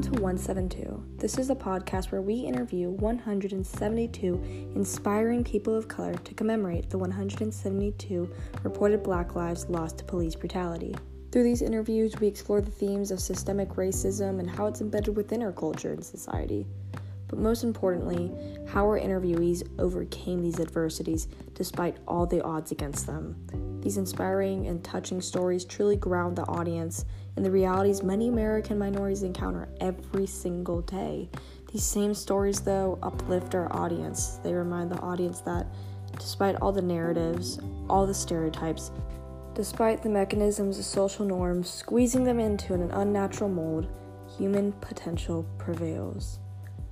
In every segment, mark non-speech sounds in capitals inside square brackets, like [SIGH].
Welcome to 172. This is a podcast where we interview 172 inspiring people of color to commemorate the 172 reported black lives lost to police brutality. Through these interviews, we explore the themes of systemic racism and how it's embedded within our culture and society. But most importantly, how our interviewees overcame these adversities despite all the odds against them. These inspiring and touching stories truly ground the audience in the realities many American minorities encounter every single day. These same stories, though, uplift our audience. They remind the audience that despite all the narratives, all the stereotypes, despite the mechanisms of social norms squeezing them into an unnatural mold, human potential prevails.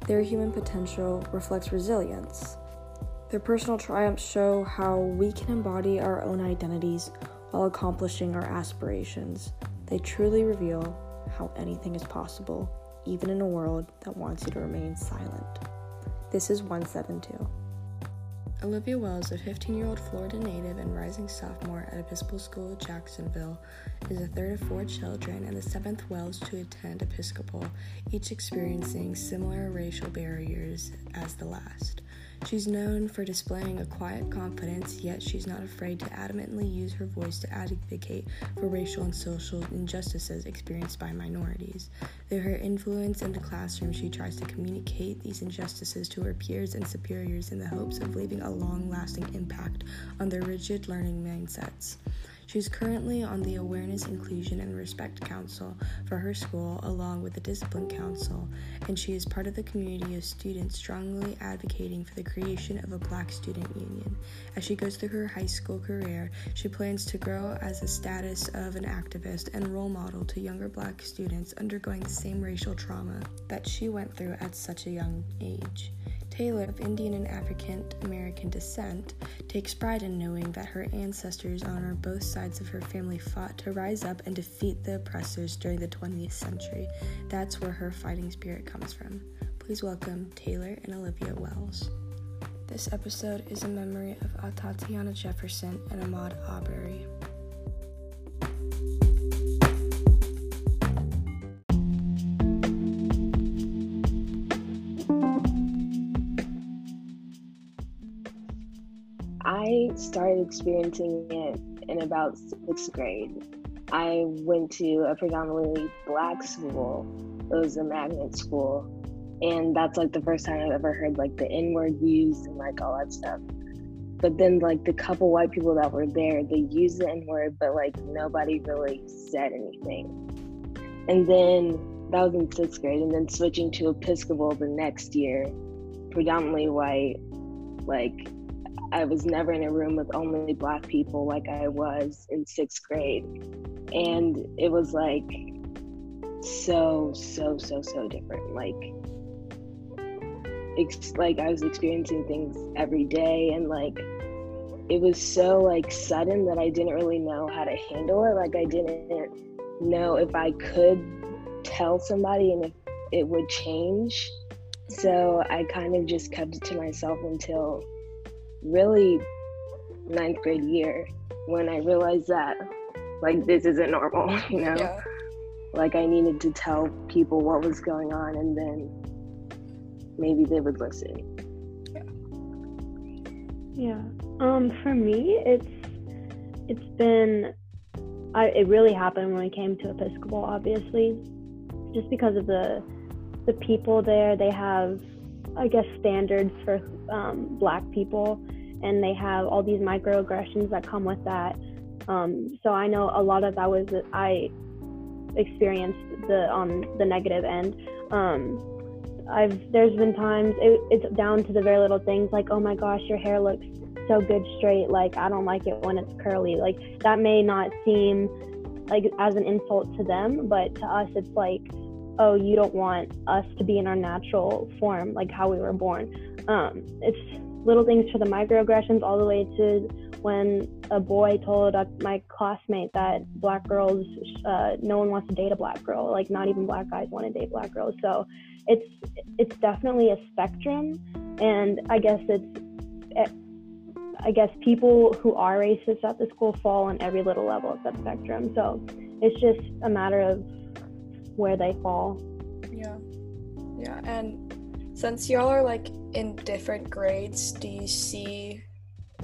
Their human potential reflects resilience. Their personal triumphs show how we can embody our own identities while accomplishing our aspirations. They truly reveal how anything is possible, even in a world that wants you to remain silent. This is 172. Olivia Wells, a 15 year old Florida native and rising sophomore at Episcopal School Jacksonville, is the third of four children and the seventh Wells to attend Episcopal, each experiencing similar racial barriers as the last. She's known for displaying a quiet confidence, yet she's not afraid to adamantly use her voice to advocate for racial and social injustices experienced by minorities. Through her influence in the classroom, she tries to communicate these injustices to her peers and superiors in the hopes of leaving a long lasting impact on their rigid learning mindsets. She's currently on the Awareness, Inclusion, and Respect Council for her school, along with the Discipline Council, and she is part of the community of students strongly advocating for the creation of a Black Student Union. As she goes through her high school career, she plans to grow as a status of an activist and role model to younger Black students undergoing the same racial trauma that she went through at such a young age. Taylor, of Indian and African American descent, takes pride in knowing that her ancestors on both sides of her family fought to rise up and defeat the oppressors during the 20th century. That's where her fighting spirit comes from. Please welcome Taylor and Olivia Wells. This episode is in memory of Tatiana Jefferson and Ahmaud Arbery. I started experiencing it in about sixth grade. I went to a predominantly black school. It was a magnet school. And that's like the first time I've ever heard like the N word used and like all that stuff. But then like the couple white people that were there, they used the N word, but like nobody really said anything. And then that was in sixth grade. And then switching to Episcopal the next year, predominantly white, like I was never in a room with only black people like I was in sixth grade. And it was like so, so, so, so different. Like, it's like I was experiencing things every day and like it was so like sudden that I didn't really know how to handle it. Like I didn't know if I could tell somebody and if it would change. So I kind of just kept it to myself until really ninth grade year when I realized that like this isn't normal, [LAUGHS] you know? Yeah. Like I needed to tell people what was going on and then maybe they would listen. Yeah. Yeah. Um for me it's it's been I it really happened when I came to Episcopal obviously. Just because of the the people there, they have I guess, standards for um, Black people, and they have all these microaggressions that come with that. Um, so I know a lot of that was I experienced the on the negative end. Um, I've there's been times it, it's down to the very little things like oh my gosh your hair looks so good straight like I don't like it when it's curly like that may not seem like as an insult to them but to us it's like oh, you don't want us to be in our natural form, like how we were born. Um, it's little things to the microaggressions all the way to when a boy told my classmate that black girls, uh, no one wants to date a black girl, like not even black guys want to date black girls. So it's it's definitely a spectrum, and I guess it's. It, I guess people who are racist at the school fall on every little level of that spectrum. So it's just a matter of where they fall. Yeah. Yeah. And since y'all are like in different grades, do you see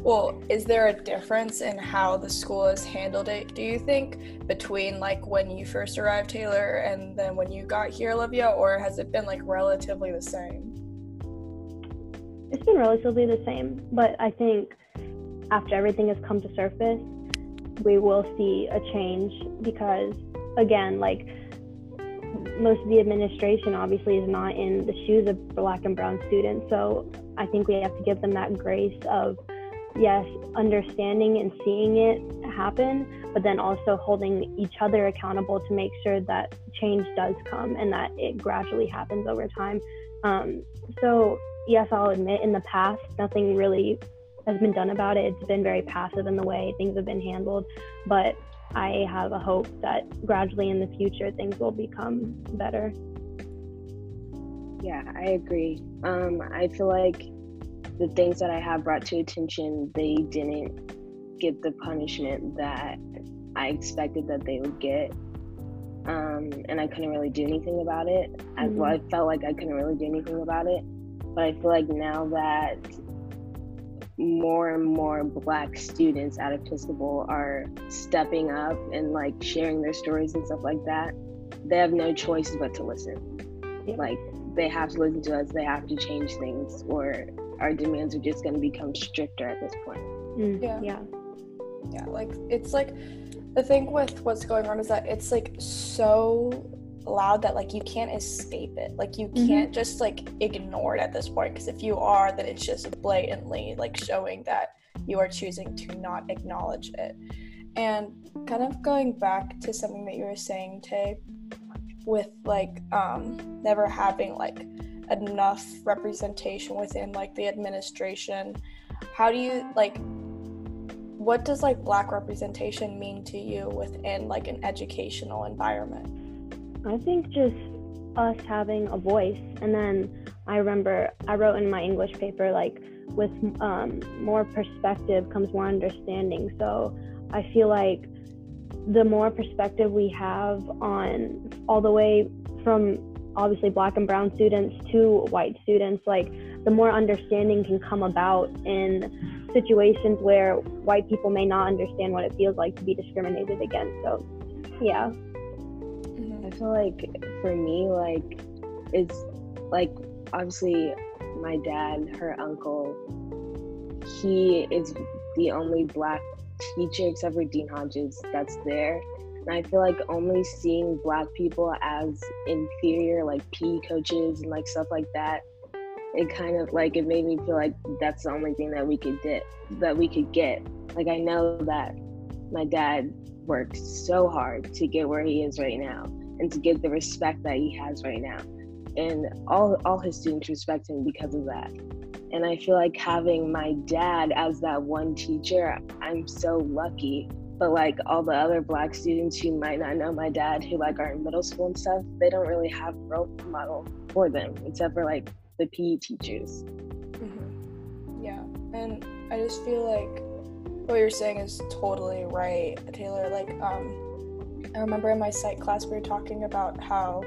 well, is there a difference in how the school has handled it, do you think, between like when you first arrived, Taylor, and then when you got here, Olivia, or has it been like relatively the same? It's been relatively the same, but I think after everything has come to surface, we will see a change because, again, like most of the administration obviously is not in the shoes of black and brown students. So I think we have to give them that grace of yes, understanding and seeing it happen, but then also holding each other accountable to make sure that change does come and that it gradually happens over time. Um, so, yes, I'll admit in the past, nothing really has been done about it. It's been very passive in the way things have been handled, but I have a hope that gradually in the future things will become better. Yeah, I agree. Um, I feel like the things that I have brought to attention, they didn't get the punishment that I expected that they would get. Um, and I couldn't really do anything about it. Mm-hmm. I, well, I felt like I couldn't really do anything about it. But I feel like now that more and more black students at Episcopal are stepping up and like sharing their stories and stuff like that, they have no choice but to listen. Yeah. Like they have to listen to us, they have to change things, or our demands are just going to become stricter at this point. Mm, yeah. Yeah. Yeah. Like, it's like the thing with what's going on is that it's like so loud that like you can't escape it. Like, you mm-hmm. can't just like ignore it at this point. Because if you are, then it's just blatantly like showing that you are choosing to not acknowledge it. And kind of going back to something that you were saying, Tay, with like um never having like enough representation within like the administration how do you like what does like black representation mean to you within like an educational environment i think just us having a voice. And then i remember i wrote in my english paper like with um, more perspective comes more understanding. So i feel like the more perspective we have on all the way from obviously black and brown students to white students like the more understanding can come about in situations where white people may not understand what it feels like to be discriminated against. So yeah feel like for me like it's like obviously my dad her uncle he is the only black teacher except for dean hodges that's there and I feel like only seeing black people as inferior, like PE coaches and like stuff like that, it kind of like it made me feel like that's the only thing that we could get that we could get. Like I know that my dad worked so hard to get where he is right now and to get the respect that he has right now. And all all his students respect him because of that. And I feel like having my dad as that one teacher, I'm so lucky but like all the other black students who might not know my dad who like are in middle school and stuff they don't really have role model for them except for like the pe teachers mm-hmm. yeah and i just feel like what you're saying is totally right taylor like um i remember in my psych class we were talking about how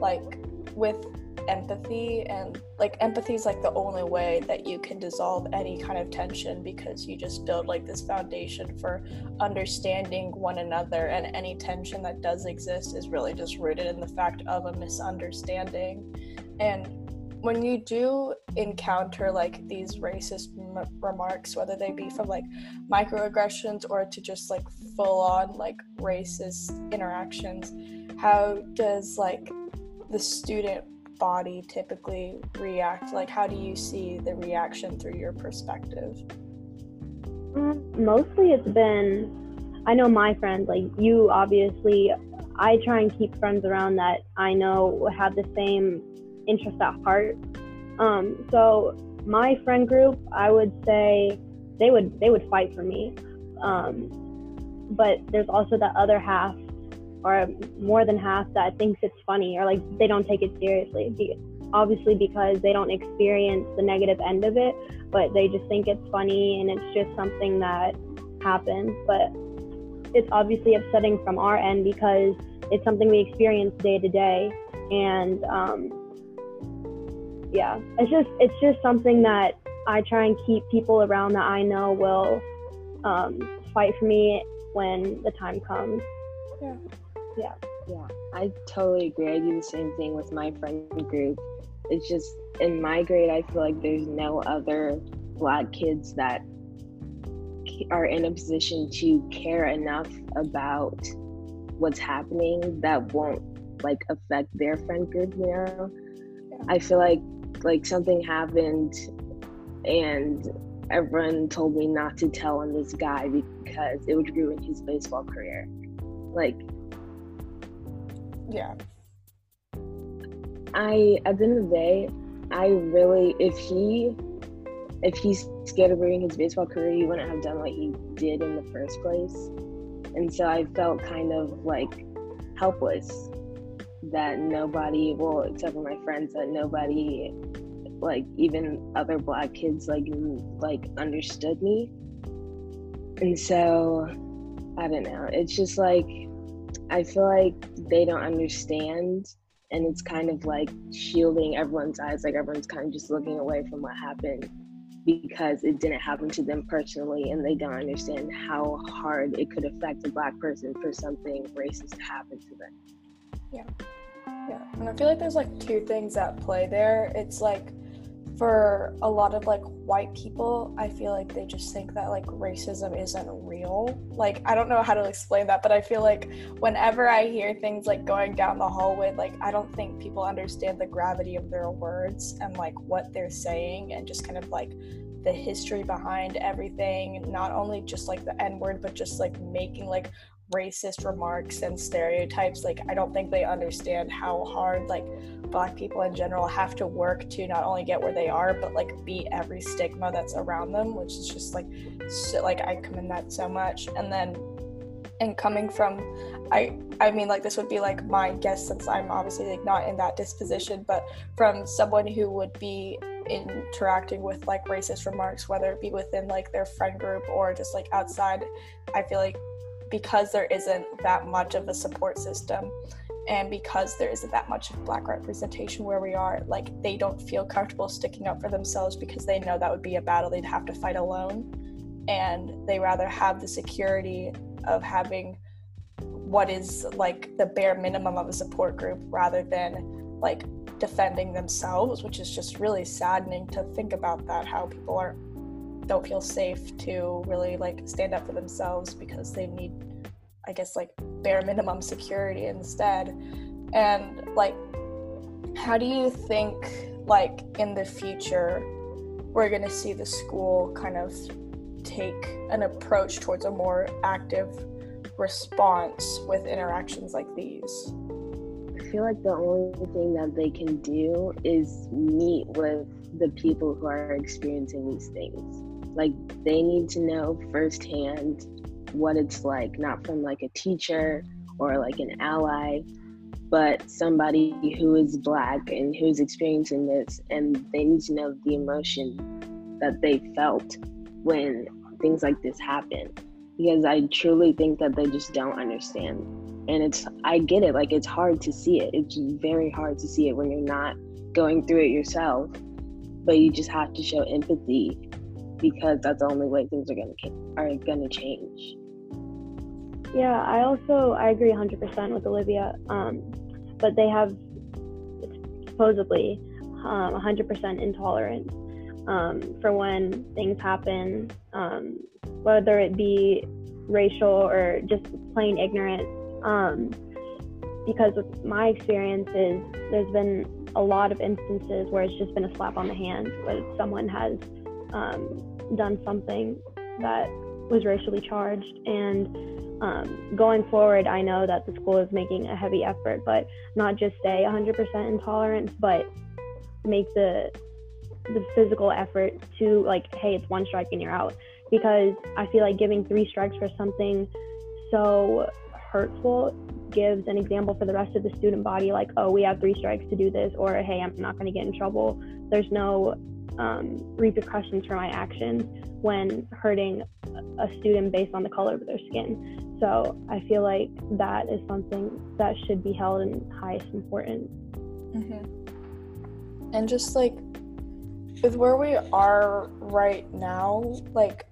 like with empathy and like empathy is like the only way that you can dissolve any kind of tension because you just build like this foundation for understanding one another and any tension that does exist is really just rooted in the fact of a misunderstanding. And when you do encounter like these racist m- remarks whether they be from like microaggressions or to just like full on like racist interactions how does like the student body typically react? Like, how do you see the reaction through your perspective? Mm, mostly it's been, I know my friends, like you obviously, I try and keep friends around that I know have the same interest at heart. Um, so my friend group, I would say they would they would fight for me. Um, but there's also that other half or more than half that thinks it's funny or like they don't take it seriously. Obviously, because they don't experience the negative end of it, but they just think it's funny and it's just something that happens. But it's obviously upsetting from our end because it's something we experience day to day. and um, yeah, it's just it's just something that I try and keep people around that I know will um, fight for me when the time comes. Yeah. Yeah. Yeah, I totally agree. I do the same thing with my friend group. It's just in my grade, I feel like there's no other black kids that are in a position to care enough about what's happening that won't like affect their friend group you know yeah. i feel like like something happened and everyone told me not to tell on this guy because it would ruin his baseball career. Like yeah. I at the end of the day i really if he if he's scared of ruining his baseball career he wouldn't have done what he did in the first place. And so i felt kind of like helpless that nobody well except for my friends that nobody like even other black kids like like understood me. And so i don't know. It's just like i feel like they don't understand and it's kind of like shielding everyone's eyes like everyone's kind of just looking away from what happened because it didn't happen to them personally and they don't understand how hard it could affect a black person for something racist to happen to them yeah. Yeah. And i feel like there's like two things at play there. It's like for a lot of like white people i feel like they just think that like racism isn't real. Like i don't know how to explain that but i feel like whenever i hear things like going down the hallway like i don't think people understand the gravity of their words and like what they're saying and just kind of like the history behind everything. Not only just like the n word but just like making like racist remarks and stereotypes like i don't think they understand how hard like black people in general have to work to not only get where they are but like beat every stigma that's around them which is just like so, like i commend that so much. And then and coming from i i mean like this would be like my guess since i'm obviously like not in that disposition but from someone who would be interacting with like racist remarks whether it be within like their friend group or just like outside i feel like because there isn't that much of a support system and because there isn't that much of black representation where we are like they don't feel comfortable sticking up for themselves because they know that would be a battle they'd have to fight alone. And they rather have the security of having what is like the bare minimum of a support group rather than like defending themselves which is just really saddening to think about that how people are don't feel safe to really like stand up for themselves because they need i guess like bare minimum security instead. And like how do you think like in the future we're going to see the school kind of take an approach towards a more active response with interactions like these? I feel like the only thing that they can do is meet with the people who are experiencing these things like they need to know firsthand what it's like, not from like a teacher or like an ally, but somebody who is black and who's experiencing this and they need to know the emotion that they felt when things like this happen because I truly think that they just don't understand. And it's, I get it, like it's hard to see it. It's very hard to see it when you're not going through it yourself, but you just have to show empathy because that's the only way things are gonna are gonna change. Yeah, I also I agree 100% with Olivia. Um, but they have supposedly um, 100% intolerance um, for when things happen, um, whether it be racial or just plain ignorance. Um, because with my experience is there's been a lot of instances where it's just been a slap on the hand where someone has um, done something that was racially charged. And um, going forward, I know that the school is making a heavy effort, but not just say 100% intolerance, but make the the physical effort to like, hey, it's one strike and you're out. Because I feel like giving three strikes for something so hurtful gives an example for the rest of the student body like oh we have three strikes to do this or hey i'm not going to get in trouble there's no um, repercussions for my actions when hurting a student based on the color of their skin. So I feel like that is something that should be held in highest importance. Mm-hmm. And just like with where we are right now, like,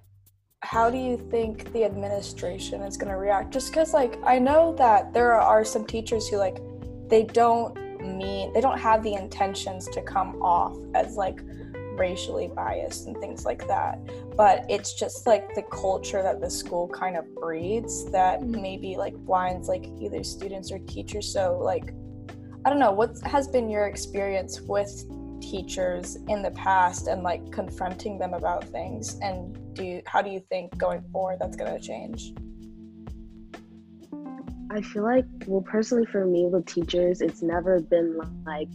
how do you think the administration is going to react? Just because, like, I know that there are some teachers who, like, they don't mean, they don't have the intentions to come off as, like, racially biased and things like that. But it's just like the culture that the school kind of breeds that mm-hmm. maybe like blinds like either students or teachers. So like I don't know, what has been your experience with teachers in the past and like confronting them about things and do you, how do you think going forward that's going to change? I feel like well personally for me with teachers it's never been like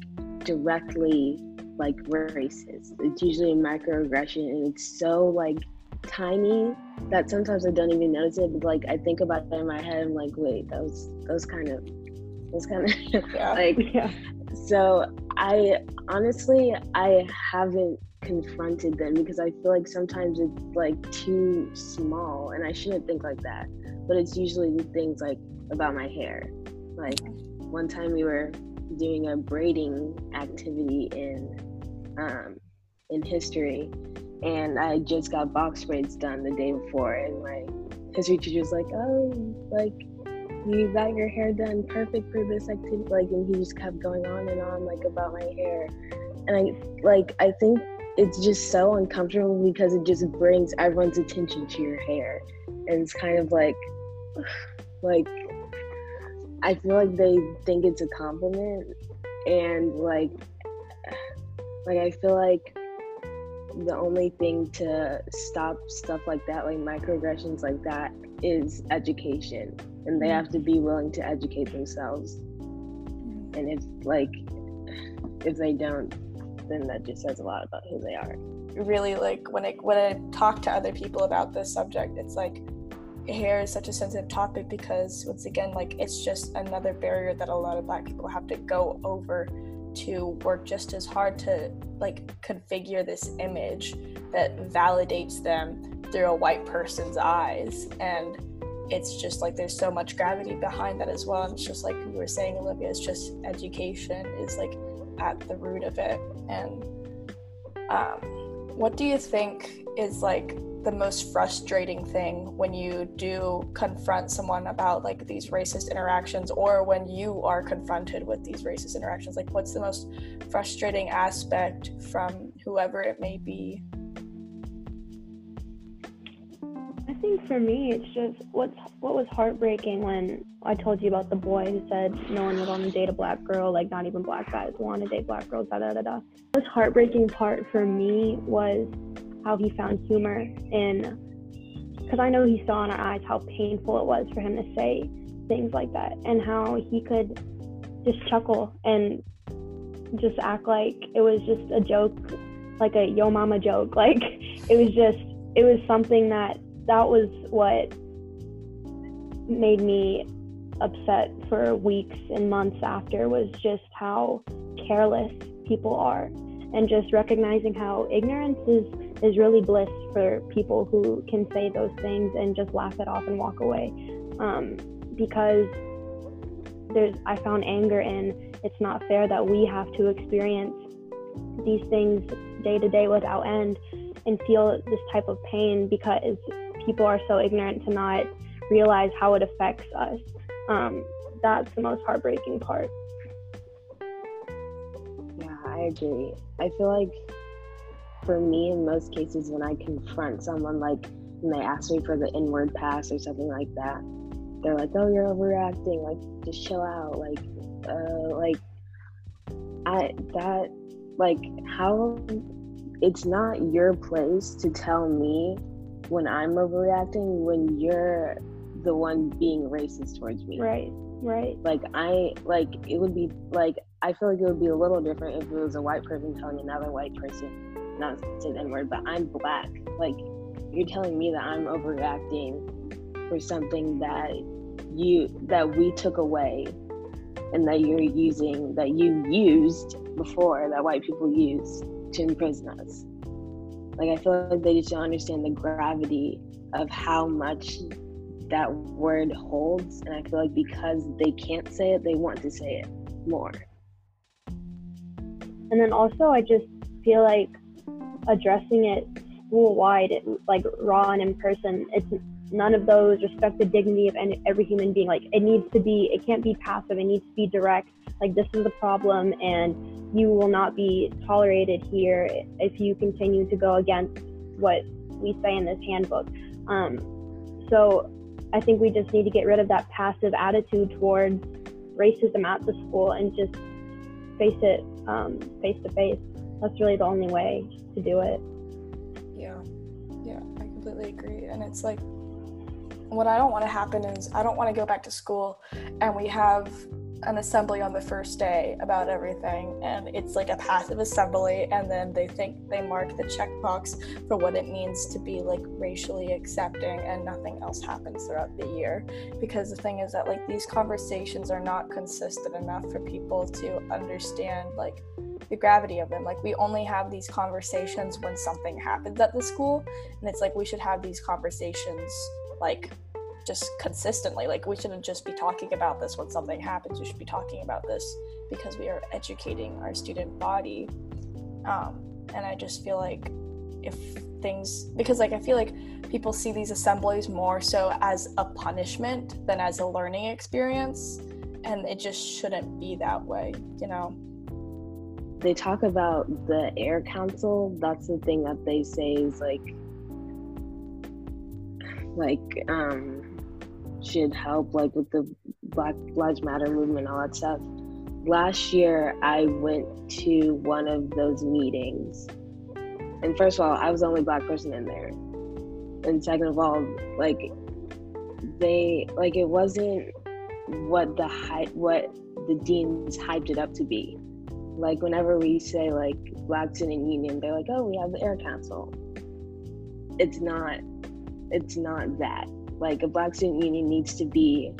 directly like racist. It's usually a microaggression and it's so like tiny that sometimes I don't even notice it. But like I think about it in my head, I'm like, wait, that was that was kind of that was kind of [LAUGHS] yeah. like [LAUGHS] yeah. So I honestly I haven't confronted them because I feel like sometimes it's like too small and I shouldn't think like that. But it's usually the things like about my hair. Like one time we were doing a braiding activity in um, in history, and I just got box braids done the day before, and my history teacher was like, "Oh, like you got your hair done perfect for this activity," like, and he just kept going on and on like about my hair, and I like I think it's just so uncomfortable because it just brings everyone's attention to your hair, and it's kind of like, [SIGHS] like I feel like they think it's a compliment, and like like I feel like the only thing to stop stuff like that, like microaggressions like that, is education. And they have to be willing to educate themselves. Mm-hmm. And if like if they don't, then that just says a lot about who they are. Really like when I when I talk to other people about this subject, it's like hair is such a sensitive topic because once again like it's just another barrier that a lot of black people have to go over to work just as hard to like configure this image that validates them through a white person's eyes. And it's just like there's so much gravity behind that as well. And it's just like you were saying olivia it's just education is like at the root of it. And um, what do you think is like the most frustrating thing when you do confront someone about like these racist interactions or when you are confronted with these racist interactions? Like what's the most frustrating aspect from whoever it may be think for me it's just what's what was heartbreaking when i told you about the boy who said no one would want to date a black girl like not even black guys want to date black girls da da da da. The most heartbreaking part for me was how he found humor in because I know he saw in our eyes how painful it was for him to say things like that and how he could just chuckle and just act like it was just a joke like a yo mama joke. [LAUGHS] Like it was just it was something that that was what made me upset for weeks and months after was just how careless people are and just recognizing how ignorance is is really bliss for people who can say those things and just laugh it off and walk away. Um, because there's, I found anger in it's not fair that we have to experience these things day to day without end and feel this type of pain because people are so ignorant to not realize how it affects us. Um, that's the most heartbreaking part. Yeah, I agree. I feel like for me, in most cases, when I confront someone, like when they ask me for the N word pass or something like that, they're like, "Oh, you're overreacting. Like, just chill out. Like, uh, like, I that, like, how? It's not your place to tell me when I'm overreacting when you're the one being racist towards me. Right. Right. Like I like it would be like I feel like it would be a little different if it was a white person telling another white person not to say the N word, but I'm black. Like, you're telling me that I'm overreacting for something that you that we took away and that you're using that you used before that white people used to imprison us. Like I feel like they just don't understand the gravity of how much that word holds and I feel like because they can't say it, they want to say it more. And then also, I just feel like addressing it school wide, like raw and in person, it's none of those respect the dignity of any, every human being. Like it needs to be, it can't be passive. It needs to be direct. Like this is the problem, and you will not be tolerated here if you continue to go against what we say in this handbook. Um, so I think we just need to get rid of that passive attitude towards racism at the school and just face it um, face to face. That's really the only way to do it. Yeah, yeah, I completely agree. And it's like, what I don't want to happen is I don't want to go back to school and we have an assembly on the first day about everything and it's like a passive assembly and then they think they mark the checkbox for what it means to be like racially accepting and nothing else happens throughout the year. Because the thing is that like these conversations are not consistent enough for people to understand like the gravity of them. Like we only have these conversations when something happens at the school and it's like we should have these conversations like just consistently. Like we shouldn't just be talking about this when something happens. We should be talking about this because we are educating our student body. Um, and I just feel like if things because like I feel like people see these assemblies more so as a punishment than as a learning experience, and it just shouldn't be that way, you know. They talk about the air council. That's the thing that they say is like [SIGHS] like um should help like with the black lives matter movement all that stuff. Last year i went to one of those meetings. And first of all i was the only black person in there. And second of all like they like it wasn't what the hype what the deans hyped it up to be. Like whenever we say like black student union they're like oh we have the air council. It's not it's not that like a black student union needs to be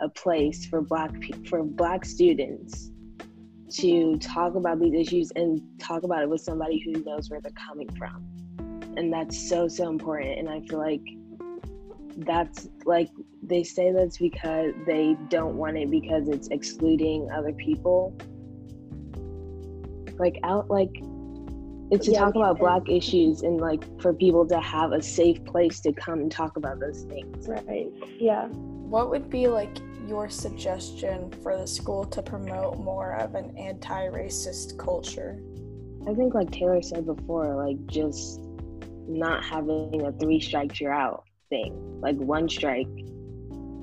a place for black for black students to talk about these issues and talk about it with somebody who knows where they're coming from. And that's so so important. And i feel like that's like they say that's because they don't want it because it's excluding other people. Like out like it's to yeah, talk about black issues and like for people to have a safe place to come and talk about those things. Right yeah. What would be like your suggestion for the school to promote more of an anti-racist culture? I think like taylor said before like just not having a three strikes you're out thing. Like one strike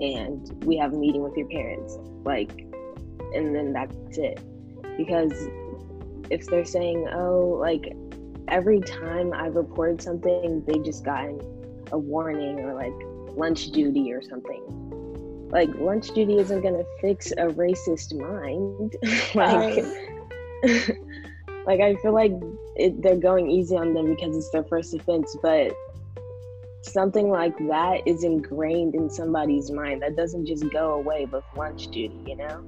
and we have a meeting with your parents like and then that's it. Because if they're saying, oh, like every time I've reported something, they just gotten a warning or like lunch duty or something. Like lunch duty isn't gonna fix a racist mind. [LAUGHS] like, [LAUGHS] like I feel like it, they're going easy on them because it's their first offense, but something like that is ingrained in somebody's mind. That doesn't just go away with lunch duty, you know?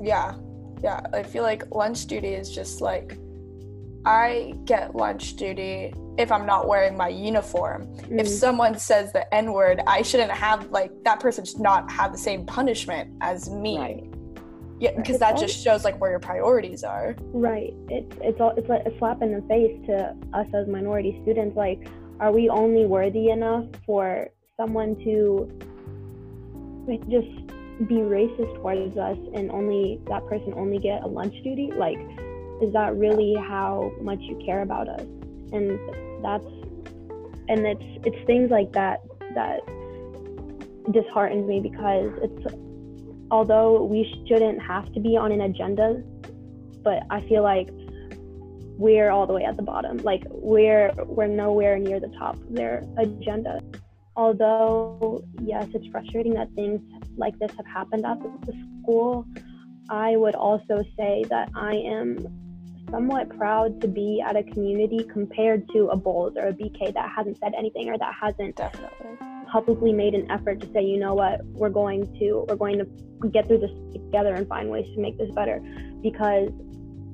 Yeah, yeah, I feel like lunch duty is just like I get lunch duty if I'm not wearing my uniform. Mm. If someone says the N word, I shouldn't have like that person should not have the same punishment as me. Right. Yeah, because that just shows like where your priorities are. Right. It's it's all it's like a slap in the face to us as minority students. Like, are we only worthy enough for someone to just be racist towards us and only that person only get a lunch duty like is that really how much you care about us? And that's and it's it's things like that that disheartens me because it's although we shouldn't have to be on an agenda but i feel like we're all the way at the bottom. Like we're we're nowhere near the top of their agenda. Although yes it's frustrating that things like this have happened at the school, I would also say that I am somewhat proud to be at a community compared to a Bolles or a BK that hasn't said anything or that hasn't definitely publicly made an effort to say, you know what, we're going to we're going to get through this together and find ways to make this better. Because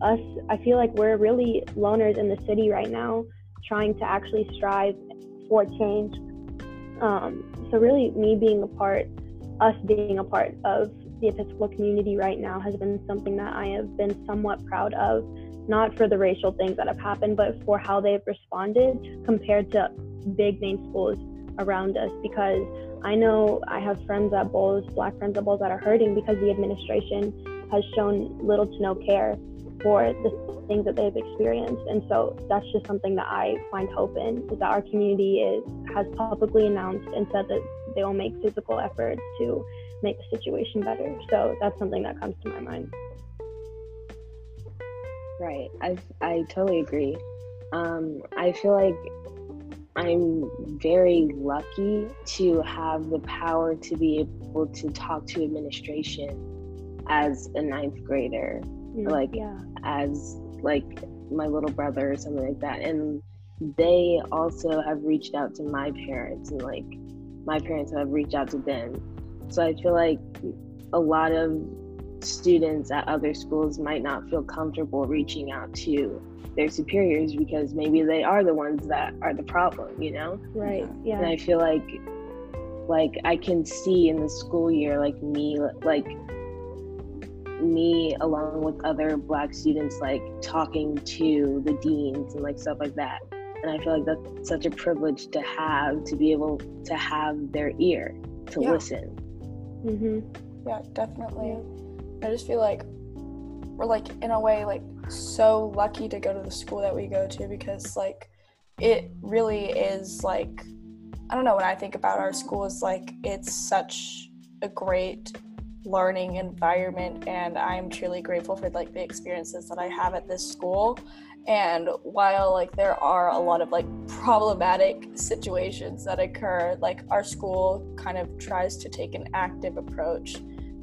us, I feel like we're really loners in the city right now, trying to actually strive for change. Um, so really, me being a part us being a part of the Episcopal community right now has been something that I have been somewhat proud of, not for the racial things that have happened, but for how they've responded compared to big name schools around us. Because I know I have friends at Bolles, black friends at Bolles, that are hurting because the administration has shown little to no care for the things that they've experienced. And so that's just something that I find hope in is that our community is has publicly announced and said that they will make physical efforts to make the situation better. So that's something that comes to my mind. Right. I I totally agree. Um, I feel like I'm very lucky to have the power to be able to talk to administration as a ninth grader, mm, like yeah. as like my little brother or something like that. And they also have reached out to my parents and like my parents have reached out to them. So I feel like a lot of students at other schools might not feel comfortable reaching out to their superiors because maybe they are the ones that are the problem, you know? Right. Yeah. And I feel like like I can see in the school year like me like me along with other black students like talking to the deans and like stuff like that and i feel like that's such a privilege to have to be able to have their ear to yeah. listen mm-hmm. yeah definitely i just feel like we're like in a way like so lucky to go to the school that we go to because like it really is like i don't know when i think about our school is like it's such a great learning environment and i'm truly grateful for like the experiences that i have at this school and while like there are a lot of like problematic situations that occur like our school kind of tries to take an active approach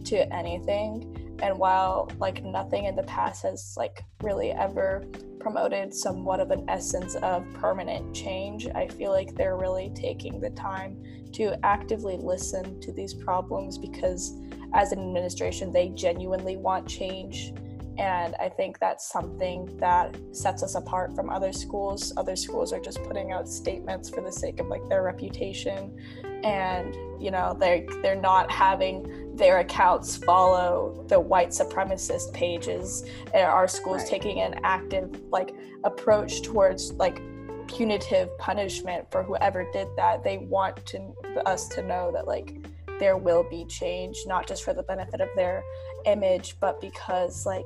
to anything and while like nothing in the past has like really ever promoted somewhat of an essence of permanent change i feel like they're really taking the time to actively listen to these problems because as an administration, they genuinely want change. And I think that's something that sets us apart from other schools. Other schools are just putting out statements for the sake of like their reputation. And, you know, they're they're not having their accounts follow the white supremacist pages. And our schools right. taking an active like approach towards like punitive punishment for whoever did that. They want to us to know that like there will be change, not just for the benefit of their image, but because like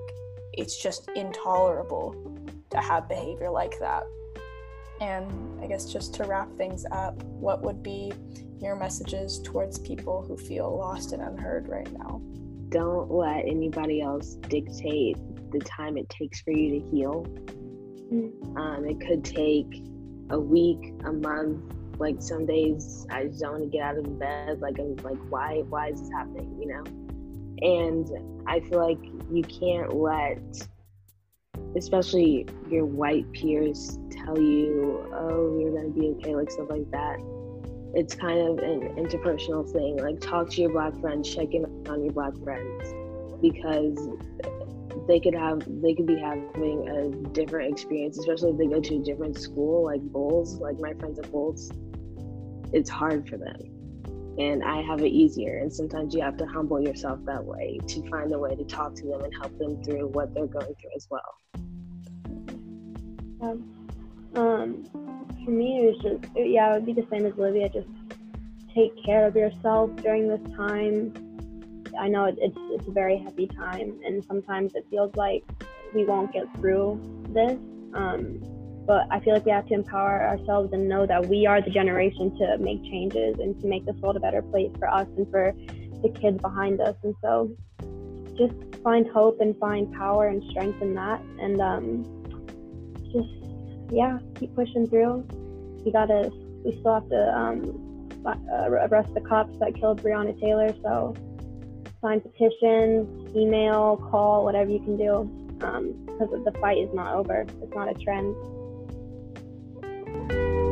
it's just intolerable to have behavior like that. And I guess just to wrap things up, what would be your messages towards people who feel lost and unheard right now? Don't let anybody else dictate the time it takes for you to heal. Mm. Um, it could take a week, a month, like some days I just don't want to get out of bed. Like I'm like, why why is this happening? You know? And I feel like you can't let especially your white peers tell you, oh, you're gonna be okay, like stuff like that. It's kind of an interpersonal thing. Like talk to your black friends, check in on your black friends because they could have they could be having a different experience, especially if they go to a different school like Bolles, like my friends at Bolles. It's hard for them. And I have it easier. And sometimes you have to humble yourself that way to find a way to talk to them and help them through what they're going through as well. Um, um for me, it was just, yeah, it would be the same as Olivia. Just take care of yourself during this time I know it's it's a very heavy time, and sometimes it feels like we won't get through this. Um, but I feel like we have to empower ourselves and know that we are the generation to make changes and to make this world a better place for us and for the kids behind us. And so, just find hope and find power and strength in that, and um, just yeah, keep pushing through. We gotta, we still have to um, uh, arrest the cops that killed Breonna Taylor. So sign petitions, email, call, whatever you can do, because um, the fight is not over. It's not a trend. Bye.